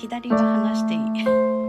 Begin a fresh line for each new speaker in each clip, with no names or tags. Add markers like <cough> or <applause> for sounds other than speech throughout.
左は離していい。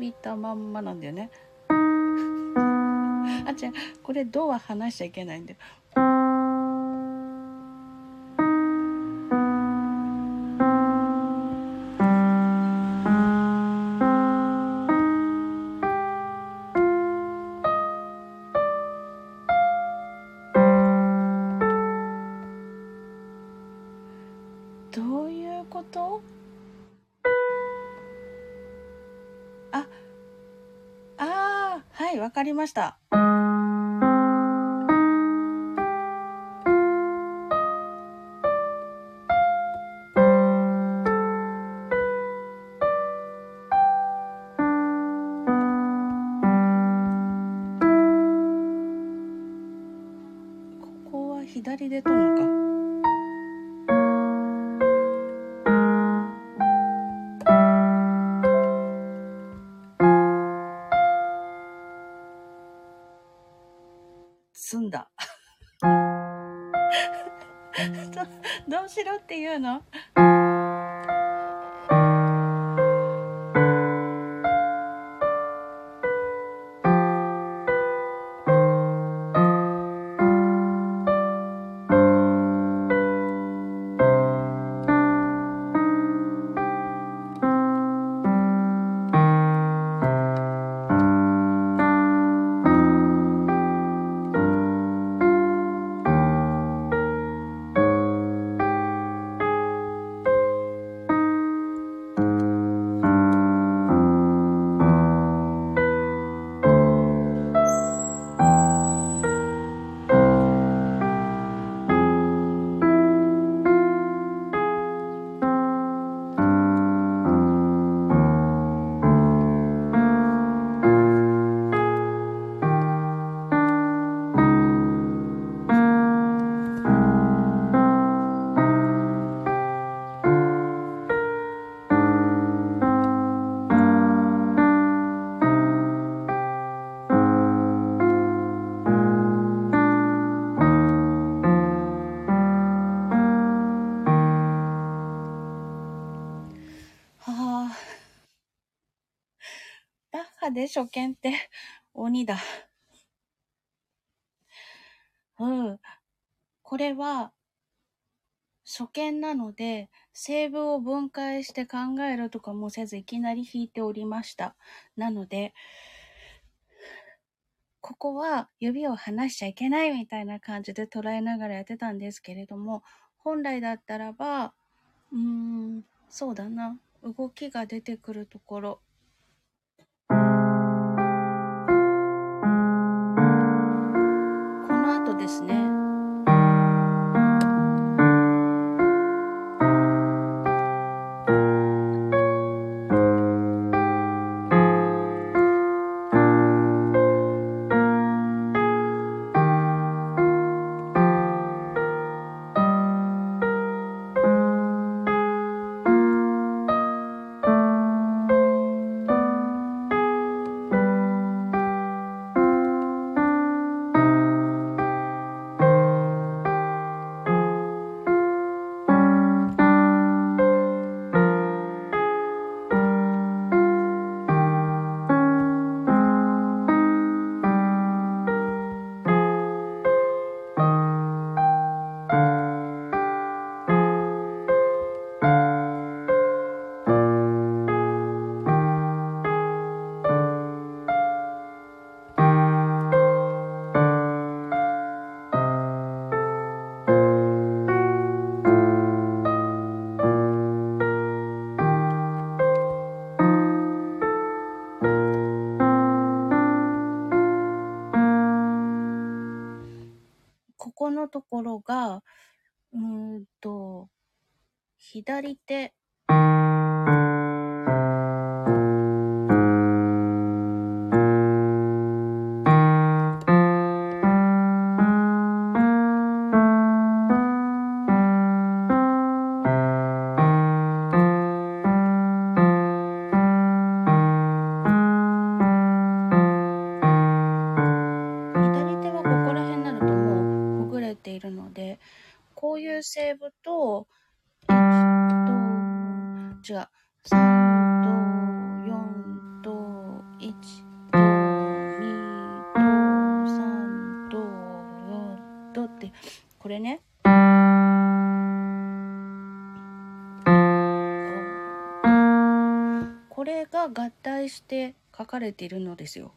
びたまんまなんだよね。あ違うこれ「ド」は離しちゃいけないんだよ。ました。っていうの？で初見って <laughs> 鬼だ。うん。これは初見なので、声部を分解して考えるとかもせずいきなり弾いておりました。なので、ここは指を離しちゃいけないみたいな感じで捉えながらやってたんですけれども、本来だったらば、うーん、そうだな。動きが出てくるところですね。左手、れているのですよ。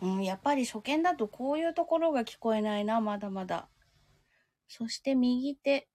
うん、やっぱり初見だとこういうところが聞こえないな、まだまだ。そして右手。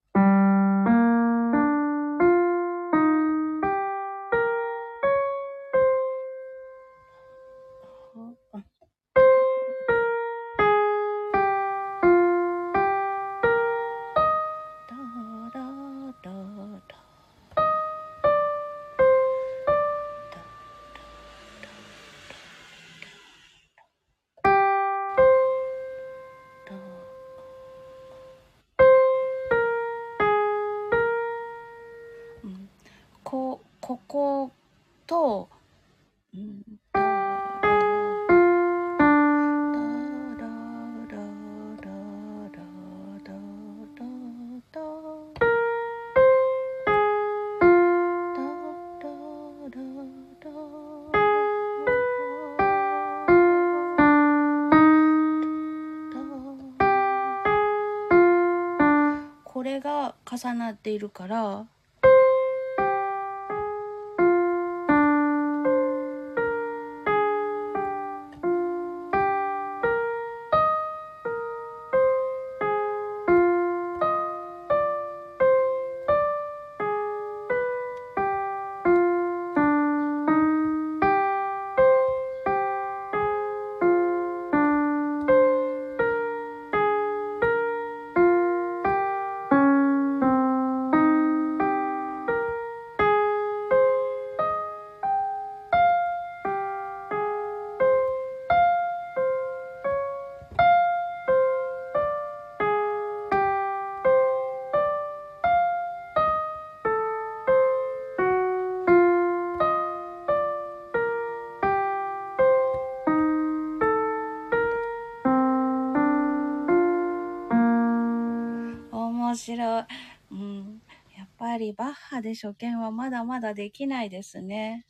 が重なっているからで初見はまだまだできないですね。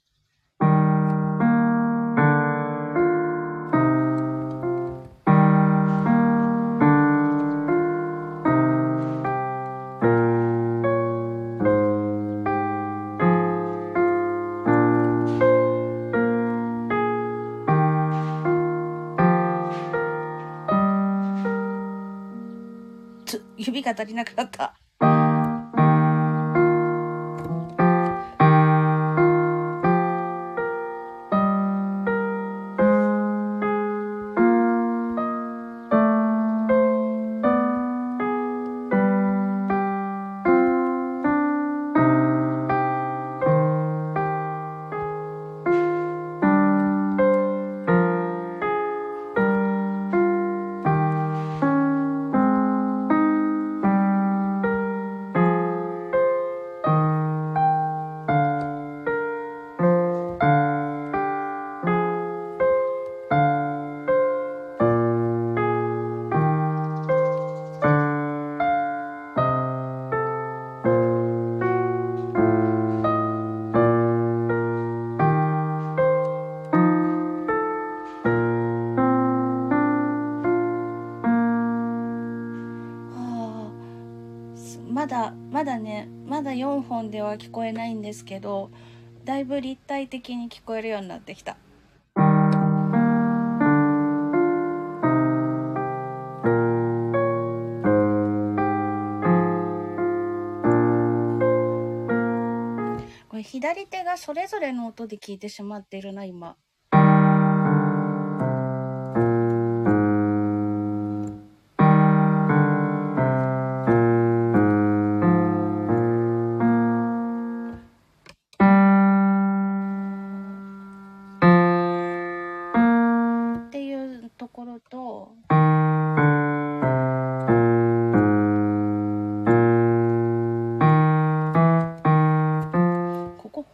指が足りなくなったフォンでは聞こえないんですけどだいぶ立体的に聞こえるようになってきたれ左手がそれぞれの音で聞いてしまっているな、今。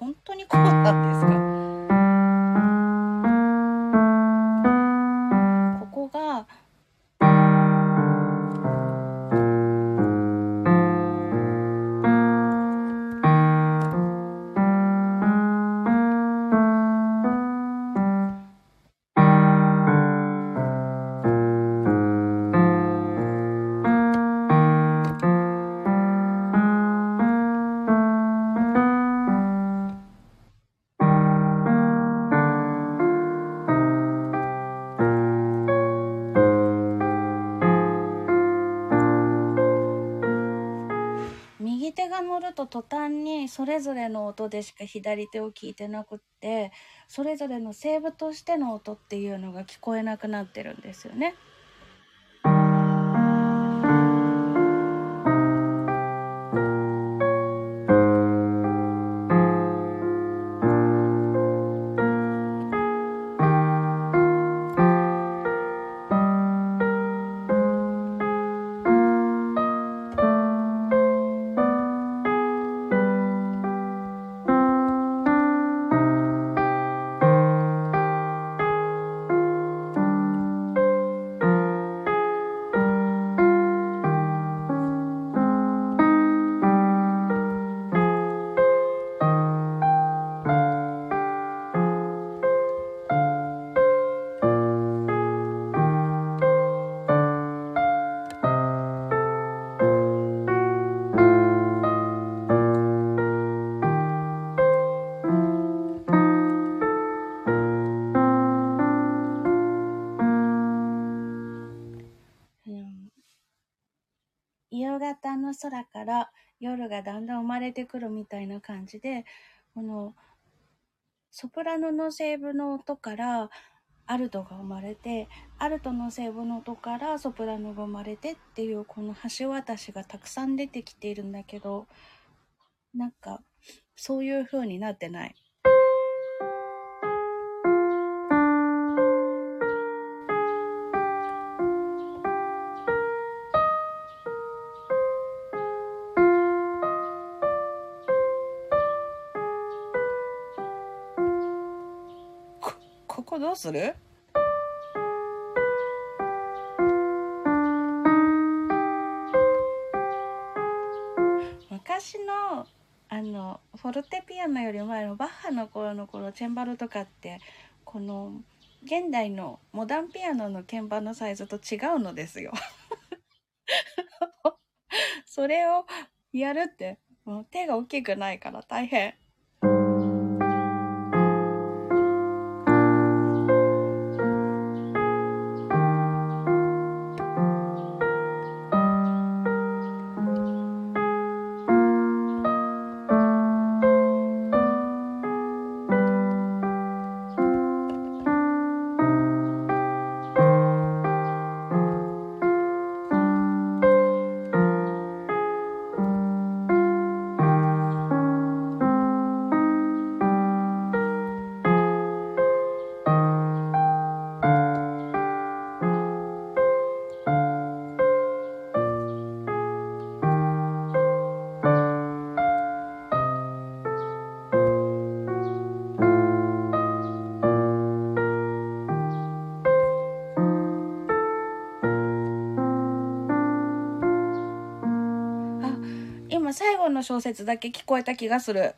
本当にこうなんですか？それぞれの音でしか左手を聞いてなくってそれぞれのセーブとしての音っていうのが聞こえなくなってるんですよね。空から夜がだんだん生まれてくるみたいな感じで、このソプラノのセーブの音からアルトが生まれて、アルトのセーブの音からソプラノが生まれてっていうこの橋渡しがたくさん出てきているんだけど、なんかそういう風になってない？する？昔のあのフォルテピアノより前のバッハの頃の頃チェンバロとかってこの現代のモダンピアノの鍵盤のサイズと違うのですよ。<laughs> それをやるってもう手が大きくないから大変。の小説だけ聞こえた気がする。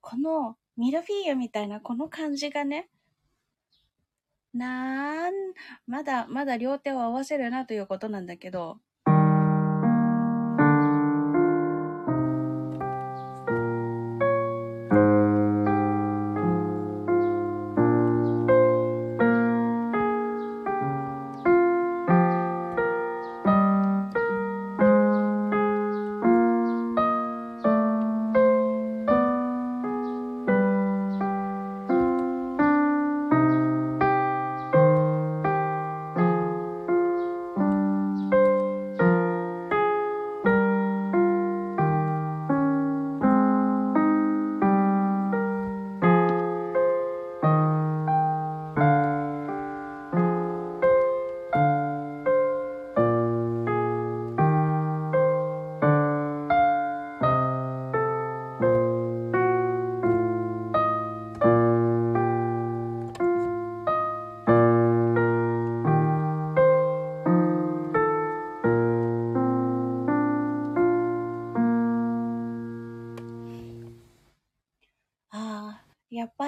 このミルフィーユみたいなこの感じがね、なん、まだ、まだ両手を合わせるなということなんだけど、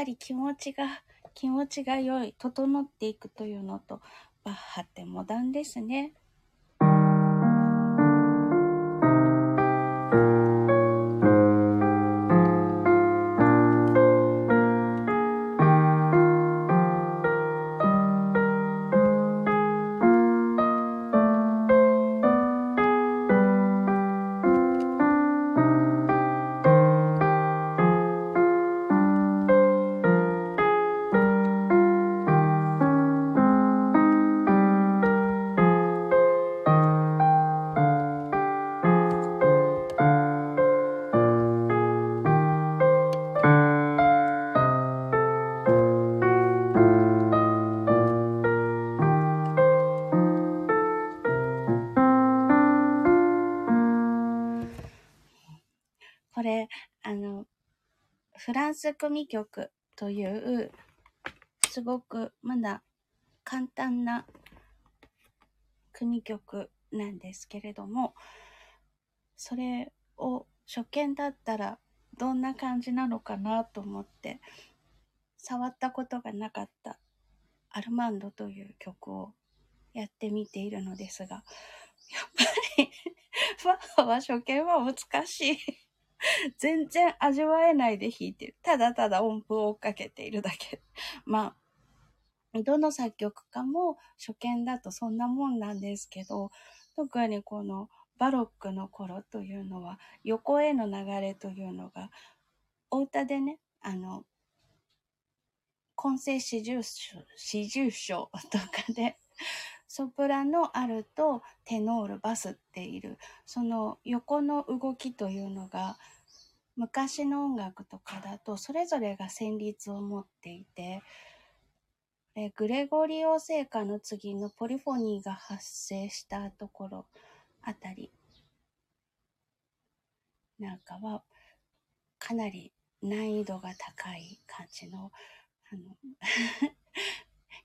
ぱり気持ちが、気持ちが良い、整っていくというのと、バッハってモダンですね。組曲という、すごくまだ簡単な組曲なんですけれども、それを初見だったらどんな感じなのかなと思って、触ったことがなかったアルマンドという曲をやってみているのですが、やっぱりバッハは初見は難しい。<laughs> 全然味わえないで弾いてる。ただただ音符を追っかけているだけ。<laughs> まあ、どの作曲家も初見だとそんなもんなんですけど、特にこのバロックの頃というのは、横への流れというのが、お歌でね、あの、混声四重唱、四重唱とかで、ソプラノ、アルト、テノール、バスっている、その横の動きというのが、昔の音楽とかだと、それぞれが旋律を持っていて、えグレゴリオ聖歌の次のポリフォニーが発生したところあたり。なんかは、かなり難易度が高い感じの、あの <laughs>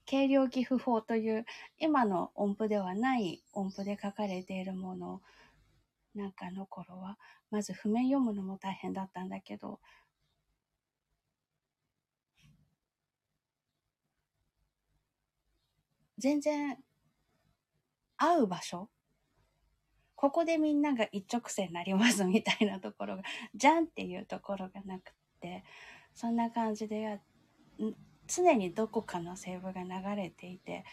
軽量寄付法という今の音符ではない音符で書かれているものなんかの頃はまず譜面読むのも大変だったんだけど全然合う場所ここでみんなが一直線になりますみたいなところが、じゃんっていうところがなくて、そんな感じでや、常にどこかのセーブが流れていて、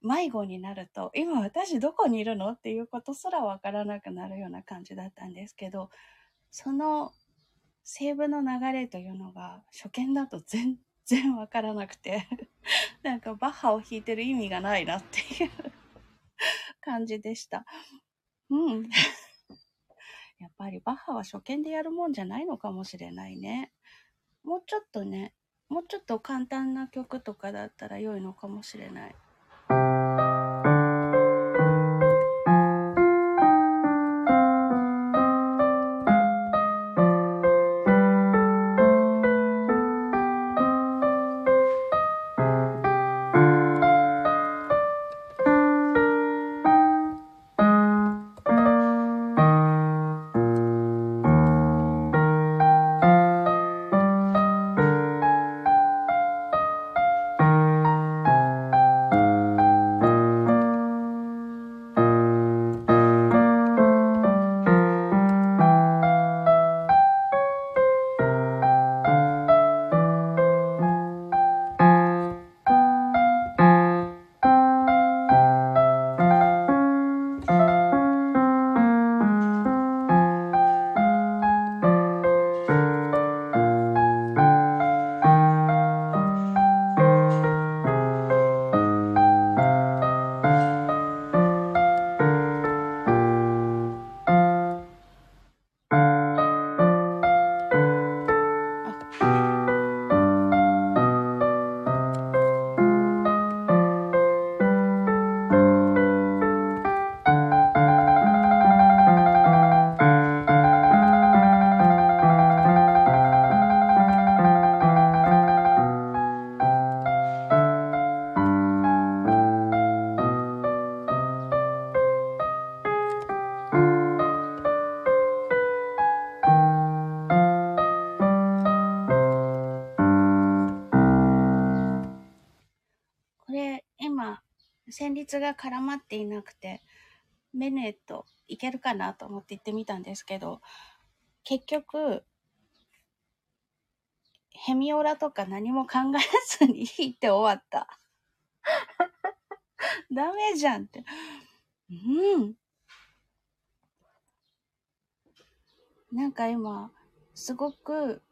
迷子になると、今私どこにいるの？っていうことすらわからなくなるような感じだったんですけど、そのセーブの流れというのが初見だと全然わからなくて <laughs> なんかバッハを弾いてる意味がないなっていう感じでした。うん。<laughs> やっぱりバッハは初見でやるもんじゃないのかもしれないね。もうちょっとね、もうちょっと簡単な曲とかだったら良いのかもしれない。が絡まっていなくて、メネットいけるかなと思って行ってみたんですけど、結局、ヘミオラとか何も考えずに弾いて終わった。<laughs> ダメじゃんって。うん。なんか今、すごく、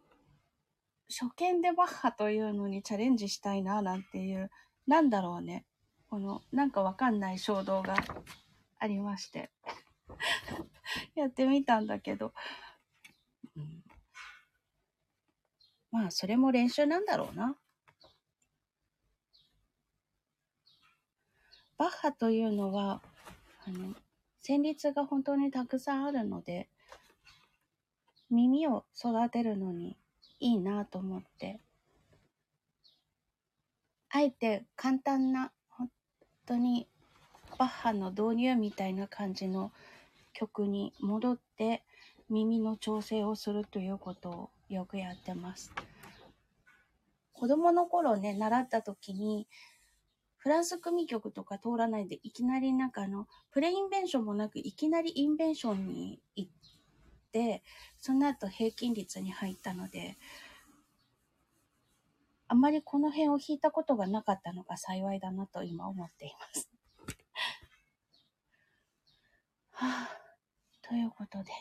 初見でバッハというのにチャレンジしたいな、なんていう、なんだろうね。この、なんかわかんない衝動がありまして。<laughs> やってみたんだけど、うん、まあ、それも練習なんだろうな。バッハというのは、あの、旋律が本当にたくさんあるので、耳を育てるのにいいなと思って、あえて簡単な、当にバッハの導入みたいな感じの曲に戻って耳の調整をするということをよくやってます。子供の頃ね、習った時に、フランス組曲とか通らないでいきなりなんかあの、プレインベンションもなくいきなりインベンションに行って、その後平均率に入ったので、あまりこの辺を弾いたことがなかったのが幸いだなと今思っています。<laughs> はあ、ということで。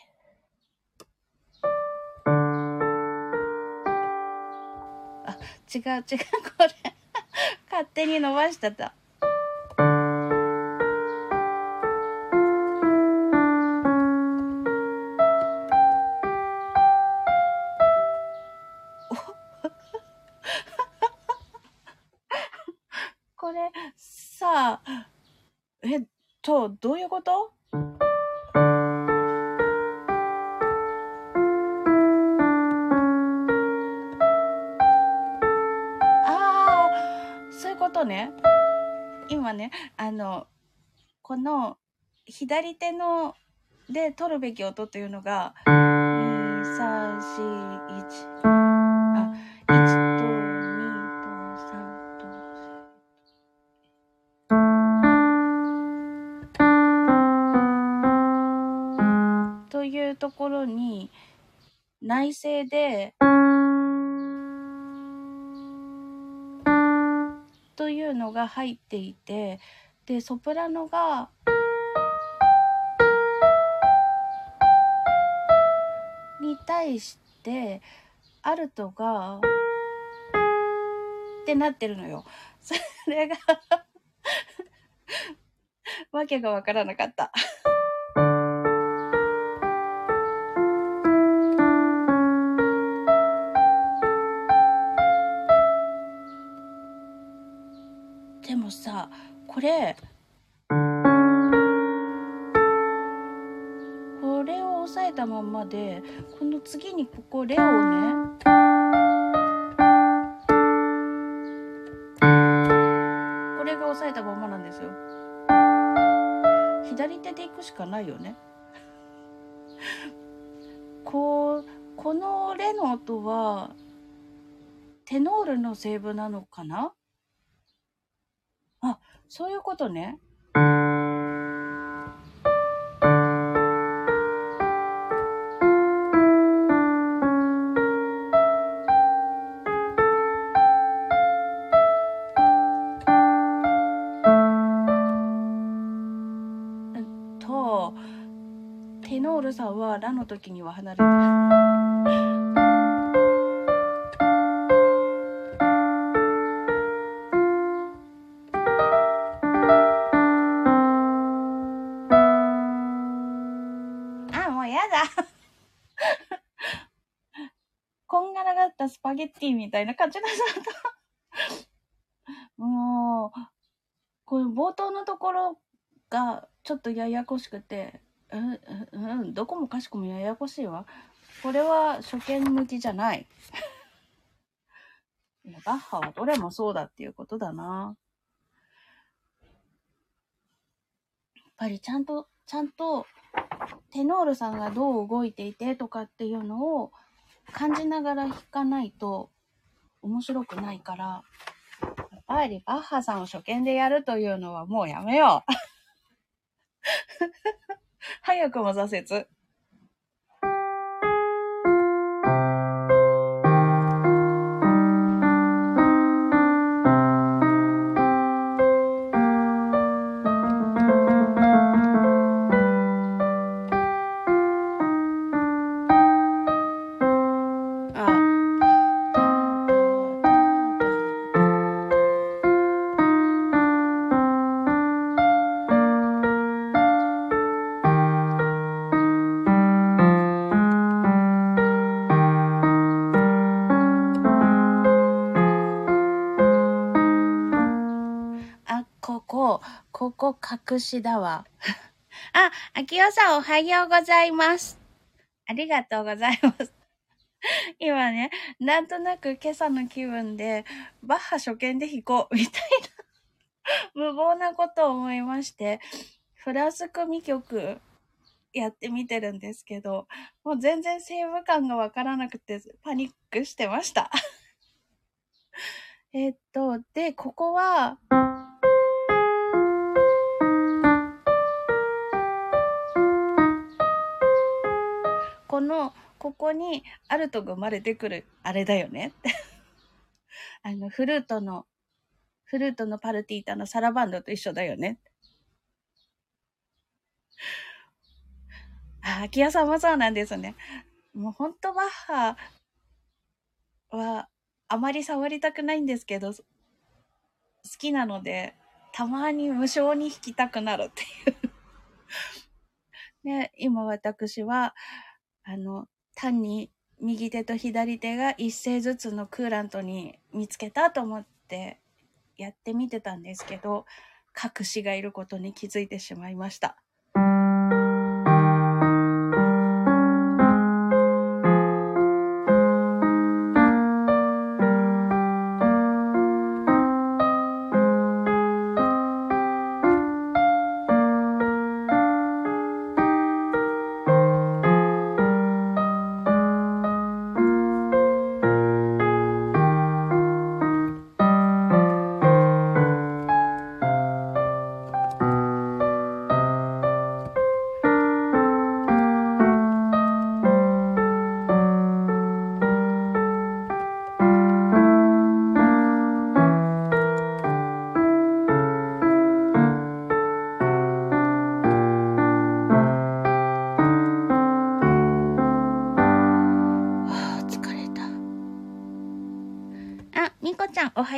あ、違う違う、これ。<laughs> 勝手に伸ばしてた。どういうこと？ああそういうことね、今ね、あの、この左手ので取るべき音というのが、2、内声で、というのが入っていてでソプラノがに対してアルトがってなってるのよ。それがわけがわからなかった。で、この次にここ、レをね、これが押さえたままなんですよ。左手で行くしかないよね。<laughs> こう、このレの音は、テノールのセーブなのかな？あ、そういうことね。の時には離れて。スパゲッティみたいな感じだった。もう、この冒頭のところがちょっとややこしくて、うん、どこもかしこもややこしいわ。これは初見向きじゃない。<laughs> いや、バッハはどれもそうだっていうことだな。やっぱりちゃんと、ちゃんと、テノールさんがどう動いていてとかっていうのを感じながら弾かないと面白くないから、やっぱりバッハさんを初見でやるというのはもうやめよう。早くも挫折。隠しだわ。<laughs> あ、秋代さんおはようございます。ありがとうございます。<laughs> 今ね、なんとなく今朝の気分で、バッハ初見で弾こう、みたいな <laughs> 無謀なことを思いまして、フランス組曲やってみてるんですけど、もう全然セーブ感がわからなくてパニックしてましたえっと、で、ここは、の、ここにアルトが生まれてくる、あれだよねって。<laughs> あの、フルートの、フルートのパルティータのサラバンドと一緒だよね。あ、秋谷さんもそうなんですね。もうほんとバッハはあまり触りたくないんですけど、好きなので、たまに無償に弾きたくなるっていう <laughs> ね、今私は、あの、単に右手と左手が一斉ずつのクーラントに見つけたと思ってやってみてたんですけど、隠しがいることに気づいてしまいました。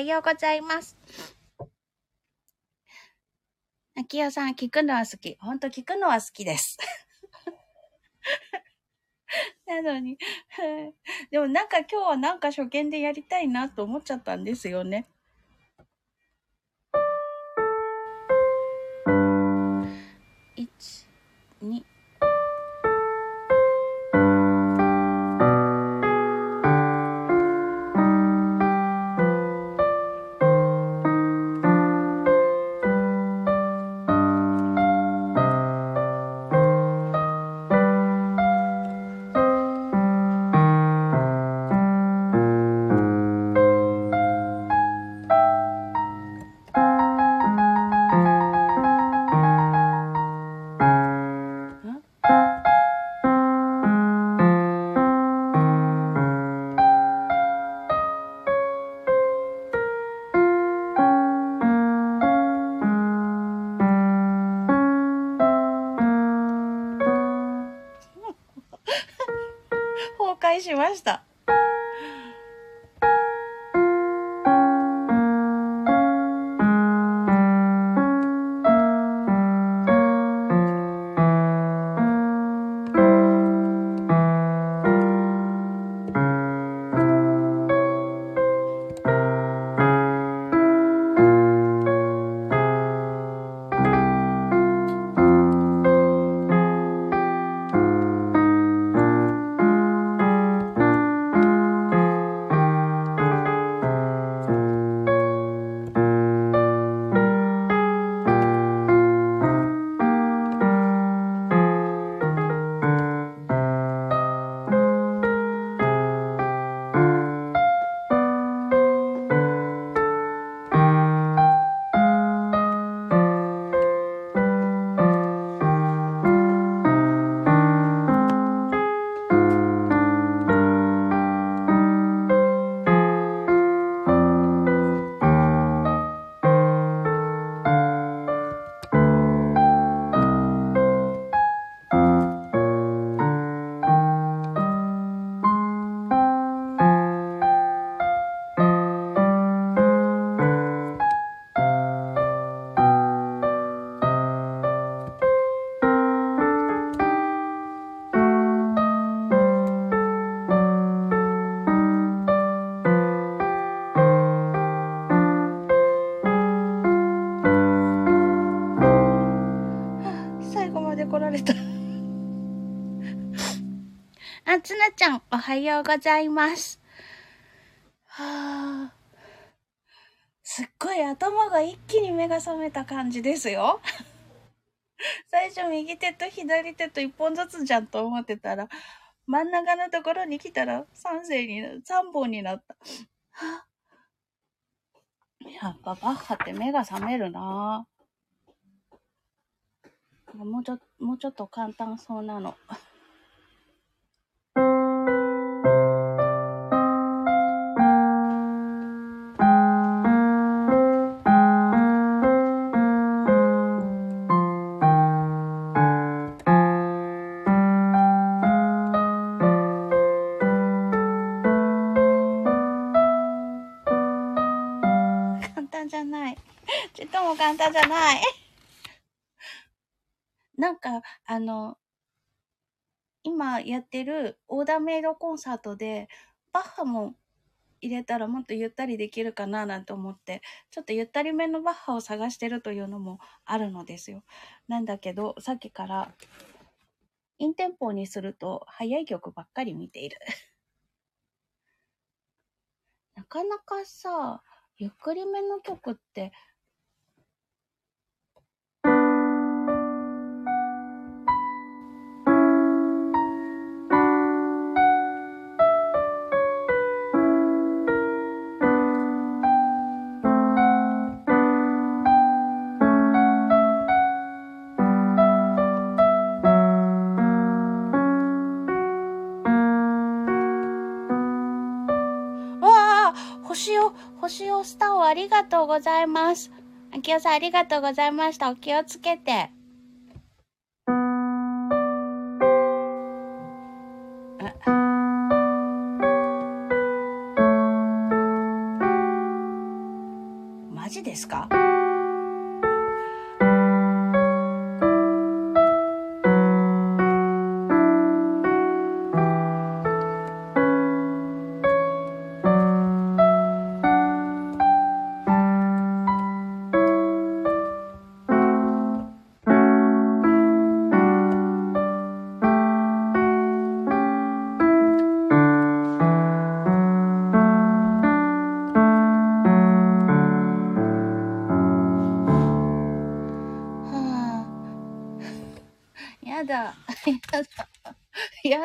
ようございます。秋代さん、聞くのは好き。ほんと聞くのは好きです。<laughs> なのに、<laughs> でもなんか今日はなんか初見でやりたいなと思っちゃったんですよね。1、2、ました。はようございます。はあ。すっごい頭が一気に目が覚めた感じですよ。<laughs> 最初右手と左手と一本ずつじゃんと思ってたら、真ん中のところに来たら三世にな、三本になった。はやっぱバッハって目が覚めるなもうちょ、もうちょっと簡単そうなの。あの、今やってるオーダーメイドコンサートで、バッハも入れたらもっとゆったりできるかななんて思って、ちょっとゆったりめのバッハを探してるというのもあるのですよ。なんだけど、さっきからインテンポにすると早い曲ばっかり見ている。<laughs> なかなかさ、ゆっくりめの曲ってりがとうございます。あきおさんありがとうございました。お気をつけて。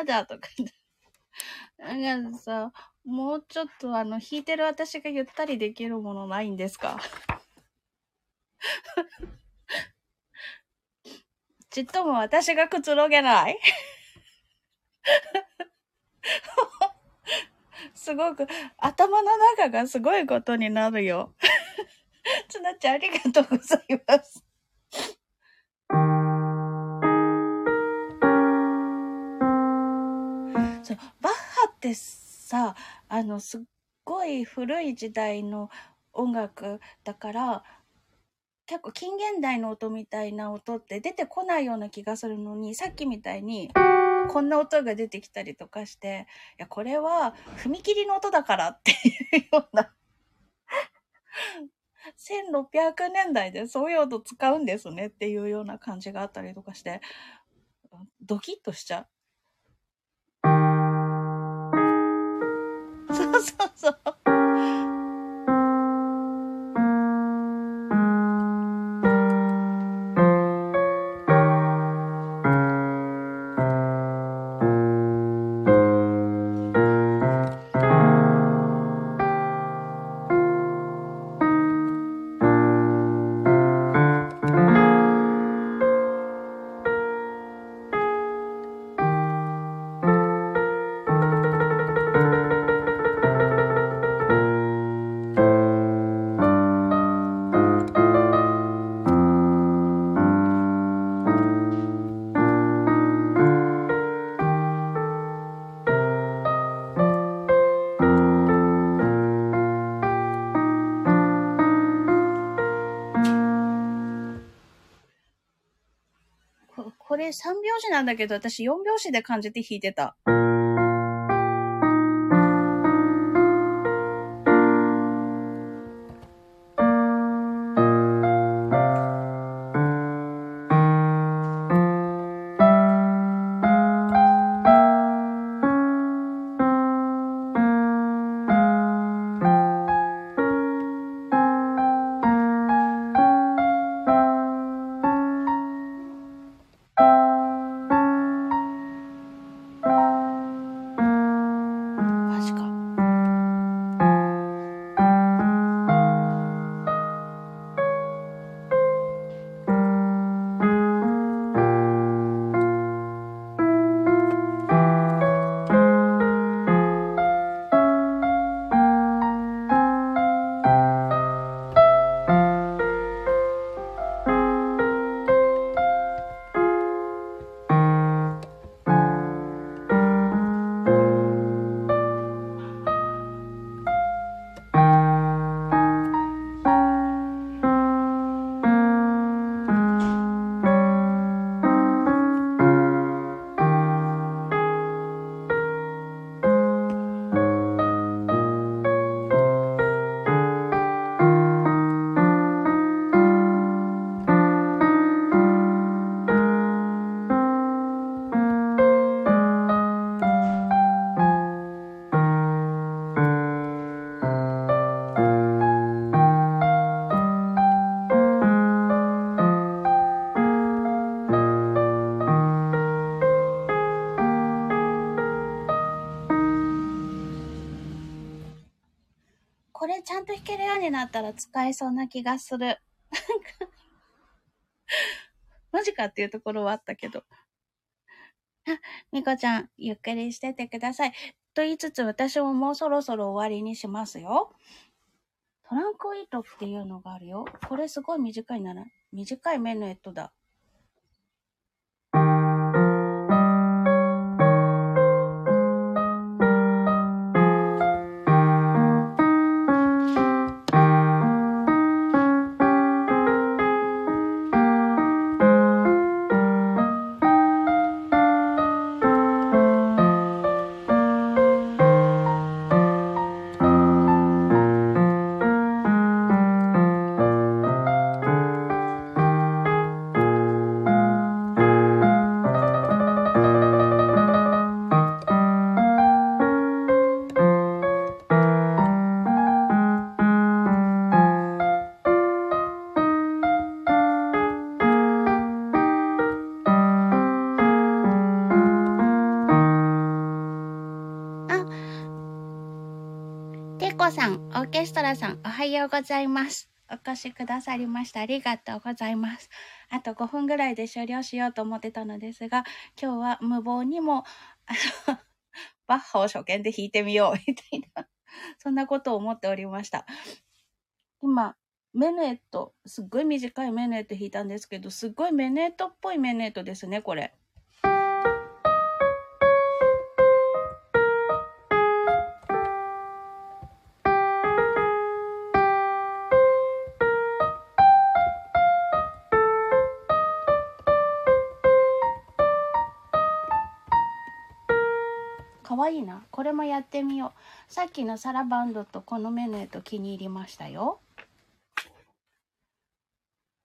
だとか、なんかさ、もうちょっとあの、弾いてる私がゆったりできるものないんですか？ちっとも私がくつろげない？すごく、頭の中がすごいことになるよ。<laughs> つなちゃんありがとうございます。そう、バッハってさ、あの、すっごい古い時代の音楽だから、結構近現代の音みたいな音って出てこないような気がするのに、さっきみたいに、こんな音が出てきたりとかして、いや、これは踏切の音だからっていうような1600年代でそういう音使うんですねっていうような感じがあったりとかして、ドキッとしちゃう。そうんだけど、私4拍子で感じて弾いてた。になったら使えそうな気がする。マジかっていうところはあったけど。あ、みこちゃん、ゆっくりしててください。と言いつつ、私ももうそろそろ終わりにしますよ。トランクウィートっていうのがあるよ。これすごい短いなら、短い目のエットだ。さん、おはようございます。お越しくださりました。ありがとうございます。あと5分ぐらいで終了しようと思ってたのですが、今日は無謀にも、あの、<laughs> バッハを初見で弾いてみよう、みたいな、そんなことを思っておりました。今、メネット、すっごい短いメネット弾いたんですけど、すっごいメネットっぽいメネットですね、これ。わいいな。これもやってみよう。さっきのサラバンドとこのメネと気に入りましたよ。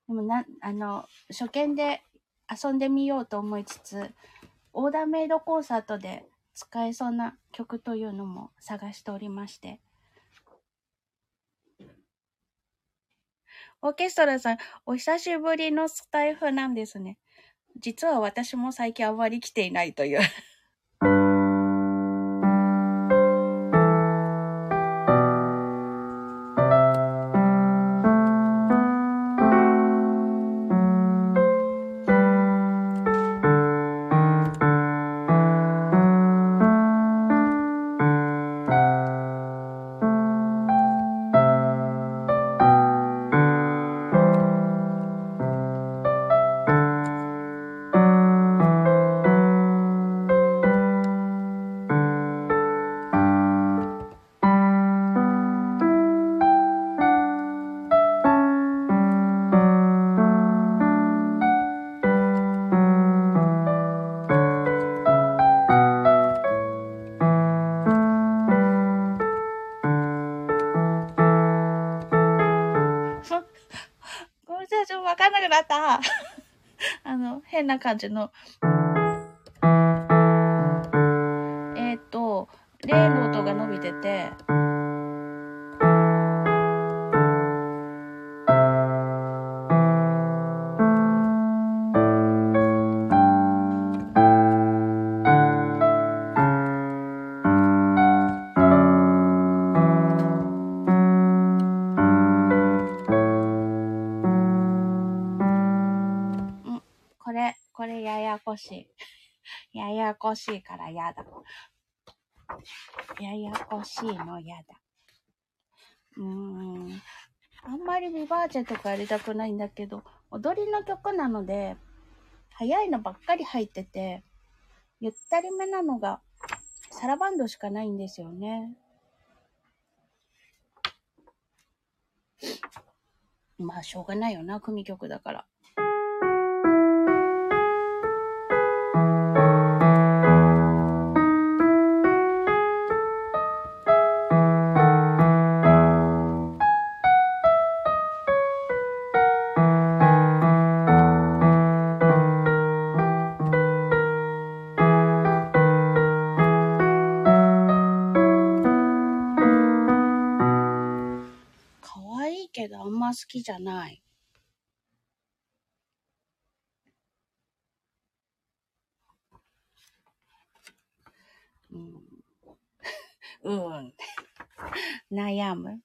でもな、あの、初見で遊んでみようと思いつつ、オーダーメイドコンサートで使えそうな曲というのも探しておりまして。オーケストラさん、お久しぶりのスタイフなんですね。実は私も最近あまり来ていないというな感じの、こしいからやだ。ややこしいのやだ。うーん。あんまりビバーチェとかやりたくないんだけど、踊りの曲なので、早いのばっかり入ってて、ゆったりめなのが、サラバンドしかないんですよね。まあ、しょうがないよな、組曲だから。きじゃない。うん。<laughs> うん。<laughs> 悩む。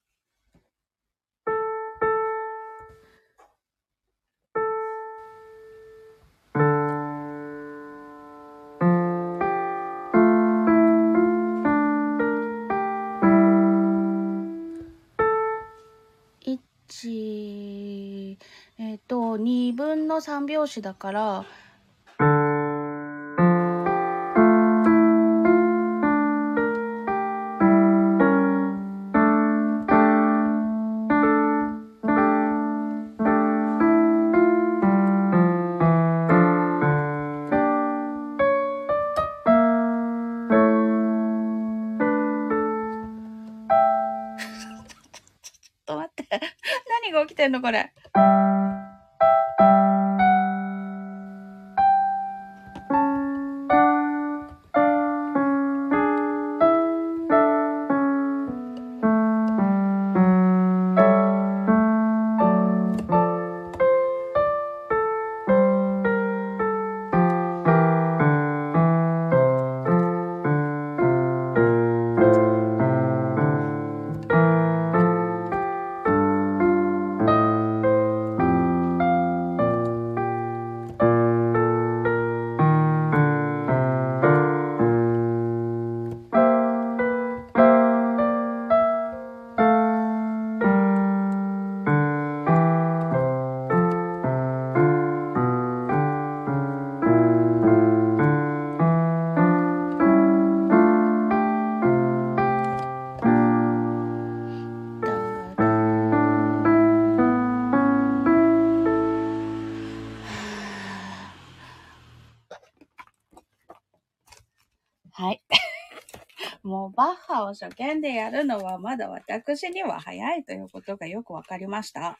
三拍子だから、<laughs> ちょっと待って。何が起きてんのこれ。初見でやるのはまだ私には早いということがよくわかりました。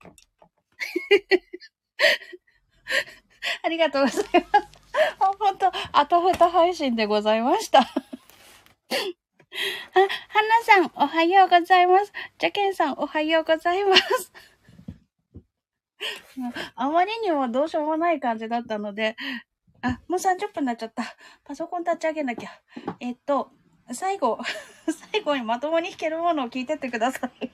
<laughs> ありがとうございます。本当あたふた配信でございました。<laughs> あ、はなさん、おはようございます。ジャケンさん、おはようございます。<laughs> あまりにもどうしようもない感じだったので、あ、もう30分になっちゃった。パソコン立ち上げなきゃ。えっと、最後、<laughs> 最後にまともに弾けるものを聞いてってください。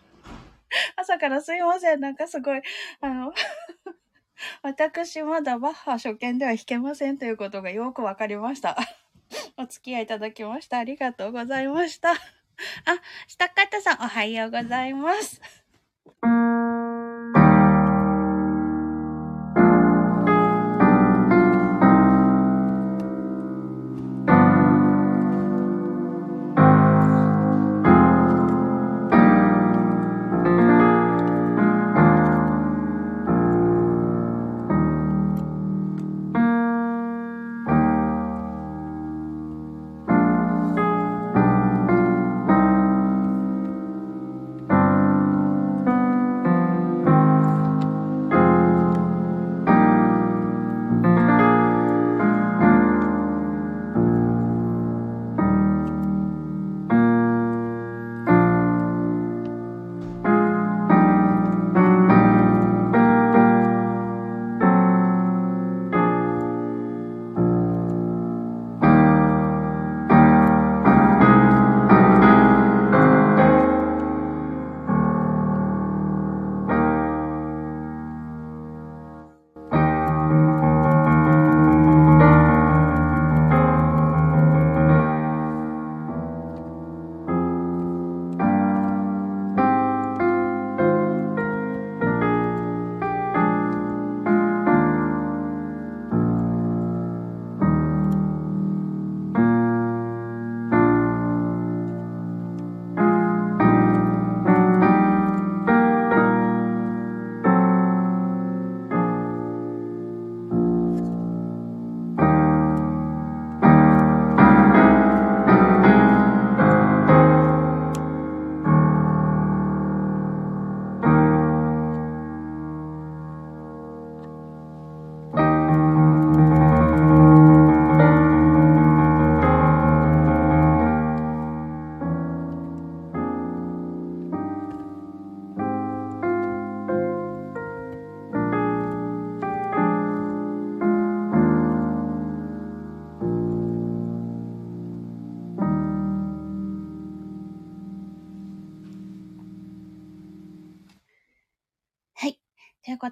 <laughs> 朝からすいません。なんかすごい、あの、<laughs> 私まだバッハ初見では弾けませんということがよくわかりました。お付き合いいただきました。ありがとうございました。あ、下方さんおはようございます。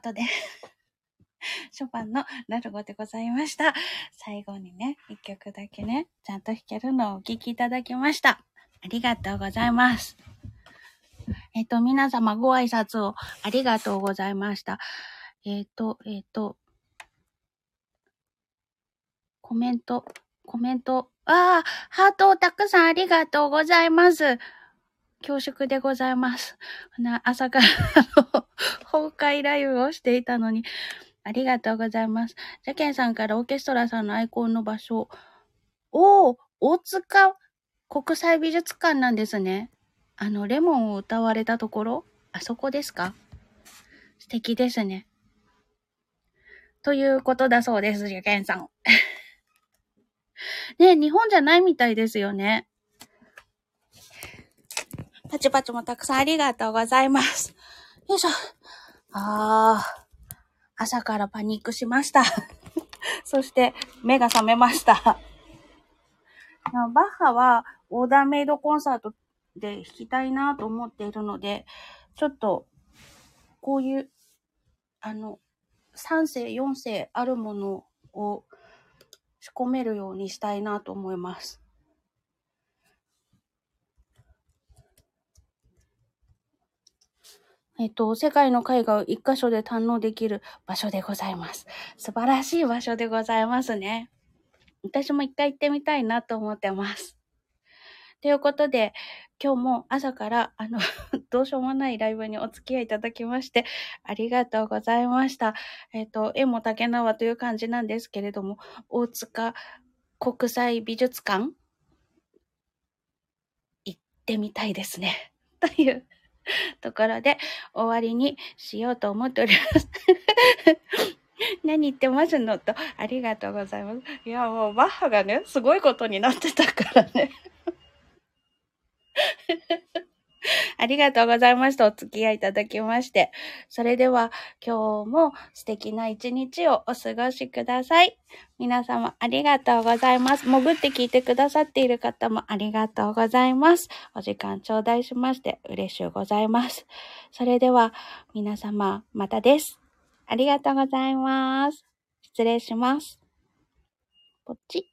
ことで、<laughs> ショパンのラルゴでございました。最後にね、一曲だけね、ちゃんと弾けるのをお聴きいただきました。ありがとうございます。えっと、皆様ご挨拶をありがとうございました。えっ、ー、と、えっ、ー、と、コメント、コメント。ああ、ハートをたくさんありがとうございます。恐縮でございます。な朝から <laughs> 崩壊ライブをしていたのに、ありがとうございます。ジャケンさんからオーケストラさんのアイコンの場所。おー、大塚国際美術館なんですね。あの、レモンを歌われたところあそこですか？素敵ですね。ということだそうです、ジャケンさん。<laughs> ね日本じゃないみたいですよね。パチパチもたくさんありがとうございます。<laughs> よいしょ。あー。朝からパニックしました。<laughs> そして目が覚めました。<laughs> バッハはオーダーメイドコンサートで弾きたいなと思っているので、ちょっとこういう、あの、3世、4世あるものを仕込めるようにしたいなと思います。えっと、世界の絵画を一箇所で堪能できる場所でございます。素晴らしい場所でございますね。私も一回行ってみたいなと思ってます。ということで、今日も朝から、あの <laughs> どうしようもないライブにお付き合いいただきまして、ありがとうございました。えっ、と、絵も竹縄という感じなんですけれども、大塚国際美術館？行ってみたいですね。という <laughs> ところで終わりにしようと思っております。<laughs> 何言ってますのと、ありがとうございます。いや、もうバッハがね、すごいことになってたからね。<laughs> <laughs> ありがとうございました。お付き合いいただきまして。それでは今日も素敵な一日をお過ごしください。皆様ありがとうございます。潜って聞いてくださっている方もありがとうございます。お時間頂戴しまして嬉しゅうございます。それでは皆様またです。ありがとうございます。失礼します。こっち。